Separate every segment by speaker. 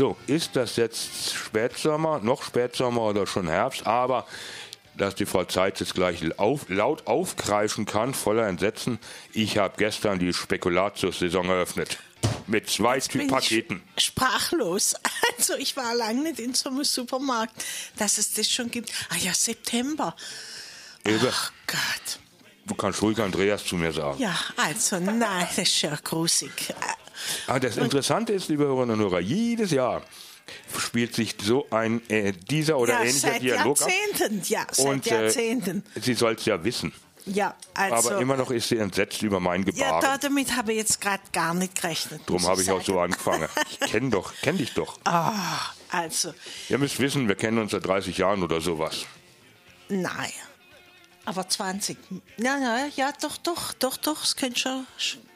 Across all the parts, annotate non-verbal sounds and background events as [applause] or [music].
Speaker 1: So, ist das jetzt Spätsommer, noch Spätsommer oder schon Herbst? Aber dass die Frau Zeit jetzt gleich auf, laut aufkreischen kann, voller Entsetzen. Ich habe gestern die Spekulatius-Saison eröffnet. Mit zwei
Speaker 2: Jetzt bin
Speaker 1: Paketen.
Speaker 2: Ich sprachlos. [laughs] Also ich war lange nicht in so einem Supermarkt, dass es das schon gibt. Ah ja, September.
Speaker 1: Eben,
Speaker 2: Ach Gott.
Speaker 1: du kannst ruhig Andreas zu mir sagen.
Speaker 2: Ja, also nein, das ist ja grusig.
Speaker 1: Ah, das Interessante ist, liebe Hörerinnen und Hörer, jedes Jahr spielt sich so ein äh, dieser oder
Speaker 2: ja,
Speaker 1: ähnlicher
Speaker 2: seit
Speaker 1: Dialog ab.
Speaker 2: Jahrzehnten. Ja, seit
Speaker 1: Und äh,
Speaker 2: Jahrzehnten.
Speaker 1: sie soll es ja wissen.
Speaker 2: Ja, also.
Speaker 1: Aber immer noch ist sie entsetzt über mein
Speaker 2: ja,
Speaker 1: Gebaren.
Speaker 2: da, damit habe ich jetzt gerade gar nicht gerechnet.
Speaker 1: Darum
Speaker 2: muss
Speaker 1: habe ich auch so
Speaker 2: sagen.
Speaker 1: angefangen. Ich [laughs] kenn doch, kenn dich doch.
Speaker 2: Ah, also,
Speaker 1: Ihr müsst wissen, wir kennen uns seit 30 Jahren oder sowas.
Speaker 2: nein. Aber 20. Ja, ja, ja, doch, doch, doch, doch, es könnte schon,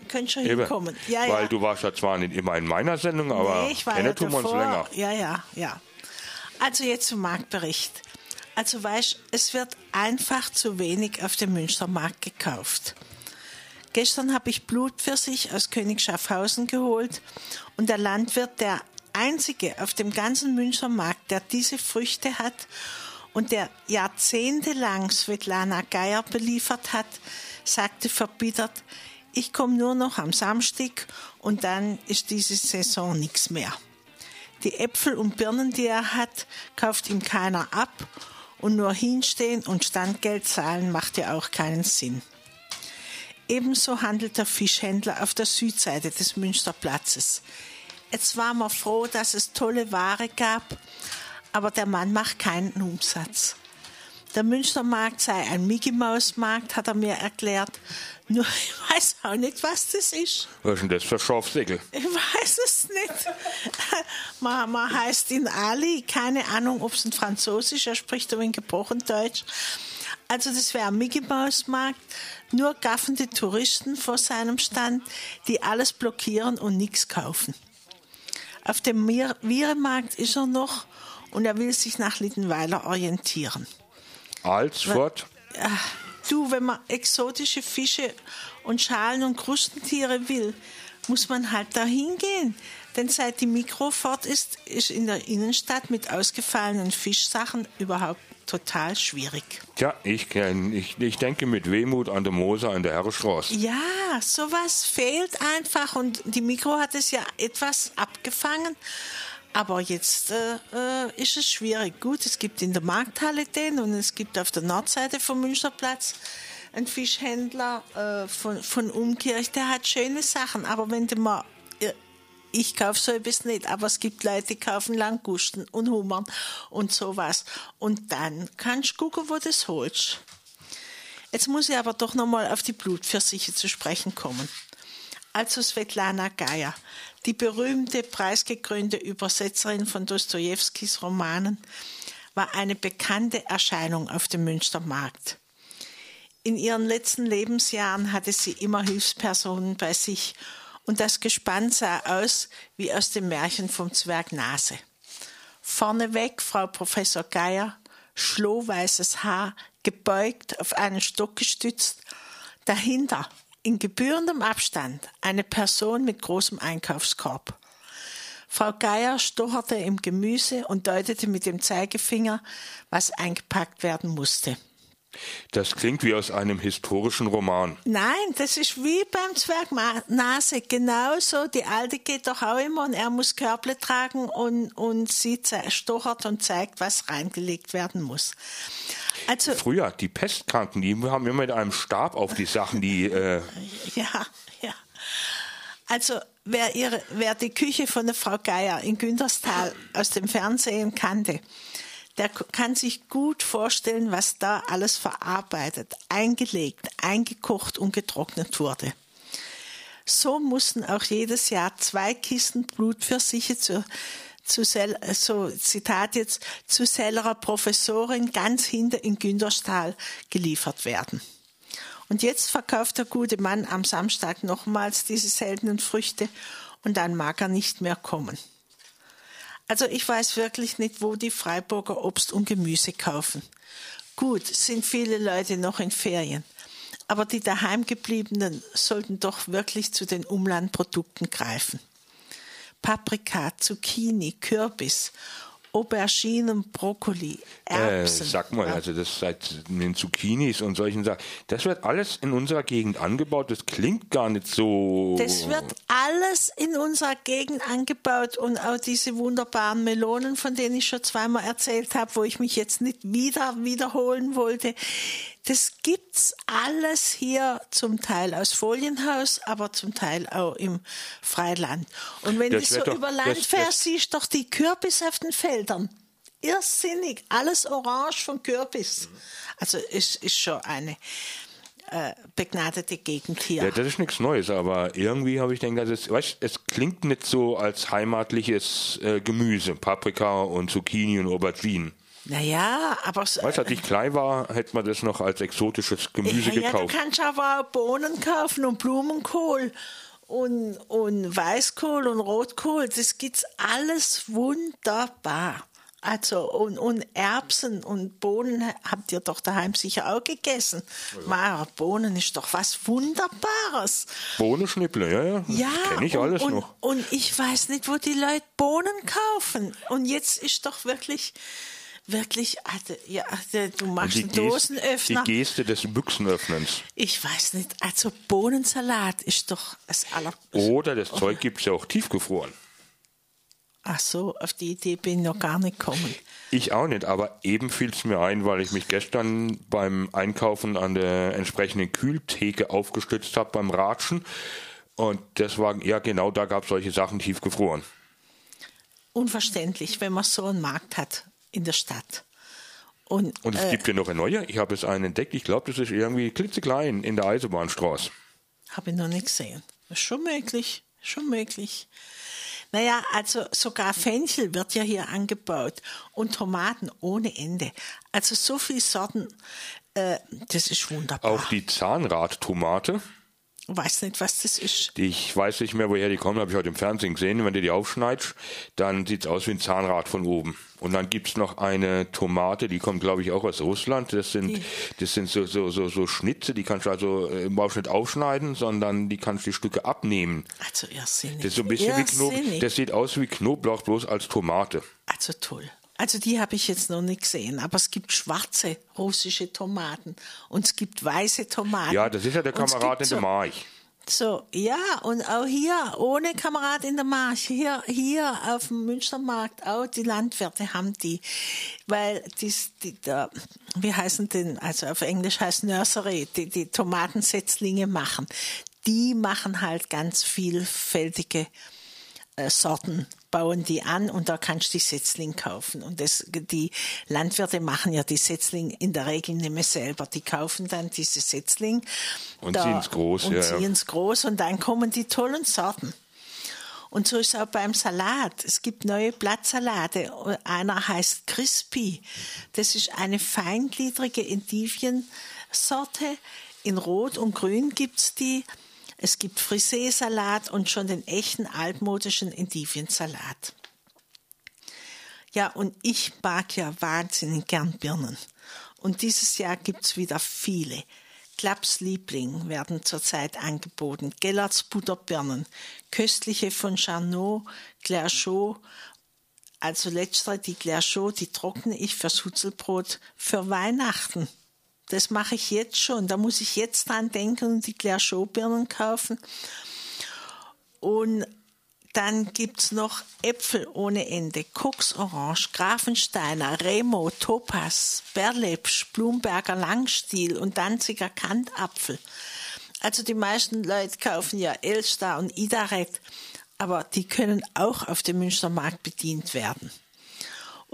Speaker 2: könnte schon
Speaker 1: Eben.
Speaker 2: hinkommen. Ja,
Speaker 1: Weil
Speaker 2: ja.
Speaker 1: du warst ja zwar nicht immer in meiner Sendung, aber
Speaker 2: nee, ich war ja
Speaker 1: tun wir uns länger.
Speaker 2: Ja, ja, ja. Also jetzt zum Marktbericht. Also weißt, es wird einfach zu wenig auf dem Münstermarkt gekauft. Gestern habe ich Blutpfirsich aus König Schaffhausen geholt und der Landwirt, der einzige auf dem ganzen Münstermarkt, der diese Früchte hat und der jahrzehntelang Svetlana Geier beliefert hat, sagte verbittert, ich komme nur noch am Samstag und dann ist diese Saison nichts mehr. Die Äpfel und Birnen, die er hat, kauft ihm keiner ab und nur hinstehen und Standgeld zahlen macht ja auch keinen Sinn. Ebenso handelt der Fischhändler auf der Südseite des Münsterplatzes. Jetzt waren wir froh, dass es tolle Ware gab, aber der Mann macht keinen Umsatz. Der Münstermarkt sei ein Mickey-Maus-Markt, hat er mir erklärt. Nur [laughs] ich weiß auch nicht, was das ist.
Speaker 1: Was ist denn das für Schorfsäckel?
Speaker 2: Ich weiß es nicht. [laughs] Man, man heißt ihn Ali, keine Ahnung, ob es ein Französisch, er spricht aber in gebrochen Deutsch. Also das wäre ein Mickey Maus Markt, nur gaffende Touristen vor seinem Stand, die alles blockieren und nichts kaufen. Auf dem Vieremarkt ist er noch und er will sich nach Littenweiler orientieren.
Speaker 1: Alsfort?
Speaker 2: Du, wenn man exotische Fische und Schalen und Krustentiere will, muss man halt da hingehen. Denn seit die Mikro fort ist, ist in der Innenstadt mit ausgefallenen Fischsachen überhaupt total schwierig.
Speaker 1: Tja, ich, kenn, ich, ich denke mit Wehmut an der Moser an der Herrestraße.
Speaker 2: Ja, sowas fehlt einfach und die Mikro hat es ja etwas abgefangen. Aber jetzt äh, äh, ist es schwierig. Gut, es gibt in der Markthalle den und es gibt auf der Nordseite vom Münsterplatz einen Fischhändler äh, von, von Umkirch, der hat schöne Sachen. Aber wenn du mal, ich kaufe so etwas nicht, aber es gibt Leute, die kaufen Langusten und Hummern und sowas. Und dann kannst du gucken, wo du das holst. Jetzt muss ich aber doch nochmal auf die Blutpfirsiche zu sprechen kommen. Also Svetlana Geier, die berühmte, preisgekrönte Übersetzerin von Dostojewskis Romanen, war eine bekannte Erscheinung auf dem Münstermarkt. In ihren letzten Lebensjahren hatte sie immer Hilfspersonen bei sich und das Gespann sah aus wie aus dem Märchen vom Zwerg Nase. Vorneweg Frau Professor Geier, schlohweißes Haar, gebeugt, auf einen Stock gestützt. Dahinter, in gebührendem Abstand, eine Person mit großem Einkaufskorb. Frau Geier stocherte im Gemüse und deutete mit dem Zeigefinger, was eingepackt werden musste.
Speaker 1: Das klingt wie aus einem historischen Roman.
Speaker 2: Nein, das ist wie beim Zwerg Nase. Genauso, die Alte geht doch auch immer und er muss Körble tragen und, und sie stochert und zeigt, was reingelegt werden muss. Also,
Speaker 1: Früher, die Pestkranken, die haben immer mit einem Stab auf die Sachen, die. Äh, [laughs]
Speaker 2: ja, ja. Also, wer, ihre, wer die Küche von der Frau Geier in Günterstal aus dem Fernsehen kannte, der kann sich gut vorstellen, was da alles verarbeitet, eingelegt, eingekocht und getrocknet wurde. So mussten auch jedes Jahr zwei Kisten Blutpfirsiche zu, zu sel, so Zitat jetzt, zu sellerer Professorin ganz hinter in Günterstal geliefert werden. Und jetzt verkauft der gute Mann am Samstag nochmals diese seltenen Früchte und dann mag er nicht mehr kommen. Also ich weiß wirklich nicht, wo die Freiburger Obst und Gemüse kaufen. Gut, sind viele Leute noch in Ferien, aber die daheimgebliebenen sollten doch wirklich zu den Umlandprodukten greifen. Paprika, Zucchini, Kürbis, Auberginen, Brokkoli, Erbsen.
Speaker 1: Äh, sag mal, also das seit den Zucchinis und solchen Sachen, das wird alles in unserer Gegend angebaut. Das klingt gar nicht so.
Speaker 2: Das wird alles in unserer Gegend angebaut und auch diese wunderbaren Melonen, von denen ich schon zweimal erzählt habe, wo ich mich jetzt nicht wieder wiederholen wollte. Das gibt's alles hier zum Teil aus Folienhaus, aber zum Teil auch im Freiland. Und wenn
Speaker 1: Das
Speaker 2: du so
Speaker 1: doch-
Speaker 2: über
Speaker 1: das-
Speaker 2: Land
Speaker 1: das-
Speaker 2: fährst, siehst du doch die Kürbis auf den Feldern. Irrsinnig, alles orange von Kürbis. Also es ist schon eine äh, begnadete Gegend hier.
Speaker 1: Ja, das ist nichts Neues, aber irgendwie habe ich den ganzen, weißt, es klingt nicht so als heimatliches äh, Gemüse, Paprika und Zucchini und Auberginen.
Speaker 2: Naja, aber so,
Speaker 1: Weißt du, als ich klein war, hätte man das noch als exotisches Gemüse
Speaker 2: ja, ja, du
Speaker 1: gekauft.
Speaker 2: kannst aber auch Bohnen kaufen und Blumenkohl und, und Weißkohl und Rotkohl. Das gibt's alles wunderbar. Also und, und Erbsen und Bohnen habt ihr doch daheim sicher auch gegessen. Mara, Bohnen ist doch was Wunderbares.
Speaker 1: Bohnenschnipple, ja, ja.
Speaker 2: Ja,
Speaker 1: Kenne ich
Speaker 2: und,
Speaker 1: alles
Speaker 2: und,
Speaker 1: noch.
Speaker 2: Und ich weiß nicht, wo die Leute Bohnen kaufen. Und jetzt ist doch wirklich, wirklich, also, ja, also, du machst einen
Speaker 1: Die, Gest, die
Speaker 2: Dosenöffner.
Speaker 1: Geste des Büchsenöffnens.
Speaker 2: Ich weiß nicht, also Bohnensalat ist doch das aller.
Speaker 1: Oder das Zeug gibt es ja auch tiefgefroren.
Speaker 2: Ach so, auf die Idee bin ich noch gar nicht gekommen.
Speaker 1: Ich auch nicht, aber eben fiel es mir ein, weil ich mich gestern beim Einkaufen an der entsprechenden Kühltheke aufgestützt habe beim Ratschen. Und das war, ja genau, da gab es solche Sachen tiefgefroren.
Speaker 2: Unverständlich, wenn man so einen Markt hat in der Stadt. Und,
Speaker 1: Und es
Speaker 2: äh,
Speaker 1: gibt ja noch ein neuer. Ich habe jetzt einen entdeckt. Ich glaube, das ist irgendwie klitzeklein in der Eisenbahnstraße.
Speaker 2: Habe ich noch nicht gesehen. Ist schon möglich, schon möglich. Naja, also sogar Fenchel wird ja hier angebaut und Tomaten ohne Ende. Also so viele Sorten, äh, das ist wunderbar.
Speaker 1: Auch die Zahnradtomate.
Speaker 2: Weiß nicht, was das ist.
Speaker 1: Ich weiß nicht mehr, woher die kommen, habe ich heute im Fernsehen gesehen. Wenn du die aufschneidest, dann sieht's aus wie ein Zahnrad von oben. Und dann gibt's noch eine Tomate, die kommt, glaube ich, auch aus Russland. Das sind,
Speaker 2: Die-
Speaker 1: das sind so, so, so, so Schnitze, die kannst du also äh, im Bausch nicht aufschneiden, sondern die kannst du die Stücke abnehmen.
Speaker 2: Also irrsinnig.
Speaker 1: Das ist so ein bisschen wie Knoblauch.
Speaker 2: Irrsinnig.
Speaker 1: Das sieht aus wie Knoblauch, bloß als Tomate.
Speaker 2: Also toll. Also die habe ich jetzt noch nicht gesehen, aber es gibt schwarze russische Tomaten und es gibt weiße Tomaten.
Speaker 1: Ja, das ist ja der Kamerad in der March.
Speaker 2: So, ja, und auch hier, ohne Kamerad in der Marsch, hier, hier auf dem Münstermarkt, auch die Landwirte haben die, weil dies, die, da, wie heißen denn, also auf Englisch heißt Nursery, die, die Tomatensetzlinge machen. Die machen halt ganz vielfältige äh, Sorten bauen die an und da kannst du die Setzling kaufen. Und das, die Landwirte machen ja die Setzling in der Regel nicht mehr selber. Die kaufen dann diese Setzling.
Speaker 1: Und ziehen's groß,
Speaker 2: Und
Speaker 1: ja, ja.
Speaker 2: ziehen's groß und dann kommen die tollen Sorten. Und so ist es auch beim Salat. Es gibt neue Blattsalate. Einer heißt Crispy. Das ist eine feingliedrige Endiviensorte. In Rot und Grün gibt's die. Es gibt Frisee-Salat und schon den echten altmodischen Endiviensalat. Ja, und ich mag ja wahnsinnig gern Birnen. Und dieses Jahr gibt's wieder viele. Klapps Liebling werden zurzeit angeboten. Gellerts Butterbirnen, köstliche von Charnot, Clerchot. Also letztere, die Clerchot, die trockne ich fürs Hutzelbrot für Weihnachten. Das mache ich jetzt schon. Da muss ich jetzt dran denken und die Clerchot-Birnen kaufen. Und dann gibt's noch Äpfel ohne Ende, Koks Orange, Grafensteiner, Remo, Topaz, Berlepsch, Blumberger Langstiel und Danziger Kantapfel. Also die meisten Leute kaufen ja Elstar und Idaret, aber die können auch auf dem Münchnermarkt bedient werden.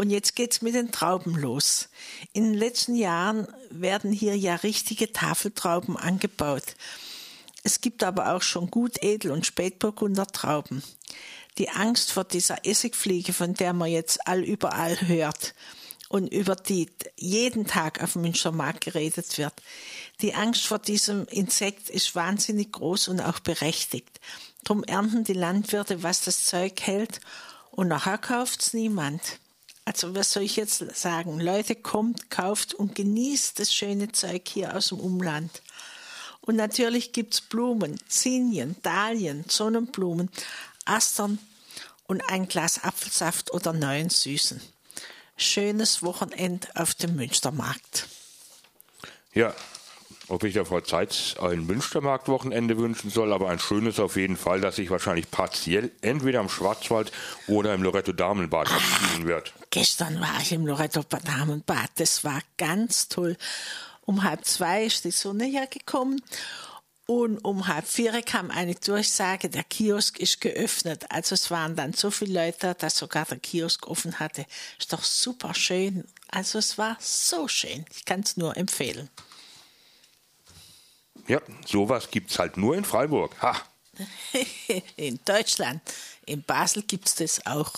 Speaker 2: Und jetzt geht's mit den Trauben los. In den letzten Jahren werden hier ja richtige Tafeltrauben angebaut. Es gibt aber auch schon Gutedel- und Spätburgunder Trauben. Die Angst vor dieser Essigfliege, von der man jetzt all überall hört und über die jeden Tag auf dem Münstermarkt geredet wird, die Angst vor diesem Insekt ist wahnsinnig groß und auch berechtigt. Drum ernten die Landwirte, was das Zeug hält, und nachher kauft's niemand. Also was soll ich jetzt sagen? Leute, kommt, kauft und genießt das schöne Zeug hier aus dem Umland. Und natürlich gibt's Blumen, Zinien, Dahlien, Sonnenblumen, Astern und ein Glas Apfelsaft oder neuen Süßen. Schönes Wochenende auf dem Münstermarkt.
Speaker 1: Ja, ob ich der Frau Zeitz ein Münstermarkt-Wochenende wünschen soll, aber ein schönes auf jeden Fall, das sich wahrscheinlich partiell entweder im Schwarzwald oder im Loretto-Damenbad abspielen wird.
Speaker 2: Gestern war ich im Loretto-Damenbad. Das war ganz toll. Um halb zwei ist die Sonne hergekommen und um halb vier kam eine Durchsage, der Kiosk ist geöffnet. Also es waren dann so viele Leute, dass sogar der Kiosk offen hatte. Ist doch super schön. Also es war so schön. Ich kann es nur empfehlen.
Speaker 1: Ja, sowas gibt es halt nur in Freiburg. Ha! [laughs]
Speaker 2: in Deutschland. In Basel gibt es das auch.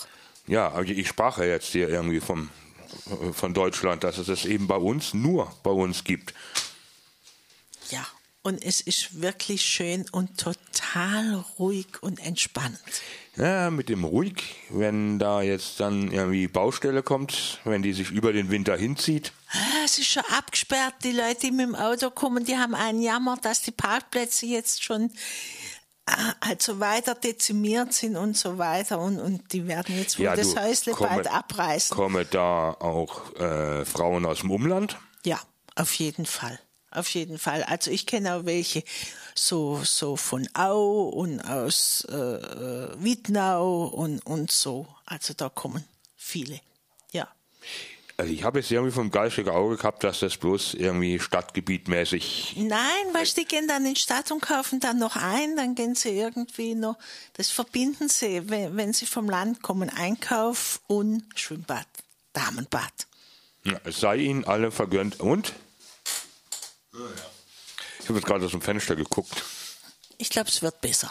Speaker 1: Ja, aber ich sprach ja jetzt hier irgendwie vom, von Deutschland, dass es es eben bei uns nur bei uns gibt.
Speaker 2: Ja, und es ist wirklich schön und total ruhig und entspannt.
Speaker 1: Ja, mit dem ruhig, wenn da jetzt dann irgendwie Baustelle kommt, wenn die sich über den Winter hinzieht.
Speaker 2: Ah, es ist schon abgesperrt. Die Leute, die mit dem Auto kommen, die haben einen Jammer, dass die Parkplätze jetzt schon also weiter dezimiert sind und so weiter und, und die werden jetzt wohl ja, das Häusle komme, bald abreißen.
Speaker 1: Kommen da auch äh, Frauen aus dem Umland?
Speaker 2: Ja, auf jeden Fall. Auf jeden Fall. Also ich kenne auch welche so, so von Au und aus äh, äh Wiednau und, und so. Also da kommen viele. Ja.
Speaker 1: Also ich habe es irgendwie vom geistigen Auge gehabt, dass das bloß irgendwie stadtgebietmäßig.
Speaker 2: Nein, weißt du, die gehen dann in die Stadt und kaufen dann noch ein, dann gehen sie irgendwie noch, das verbinden sie, wenn, wenn sie vom Land kommen, Einkauf und Schwimmbad, Damenbad.
Speaker 1: Ja, es sei ihnen alle vergönnt. Und? Ich habe jetzt gerade aus dem Fenster geguckt.
Speaker 2: Ich glaube, es wird besser.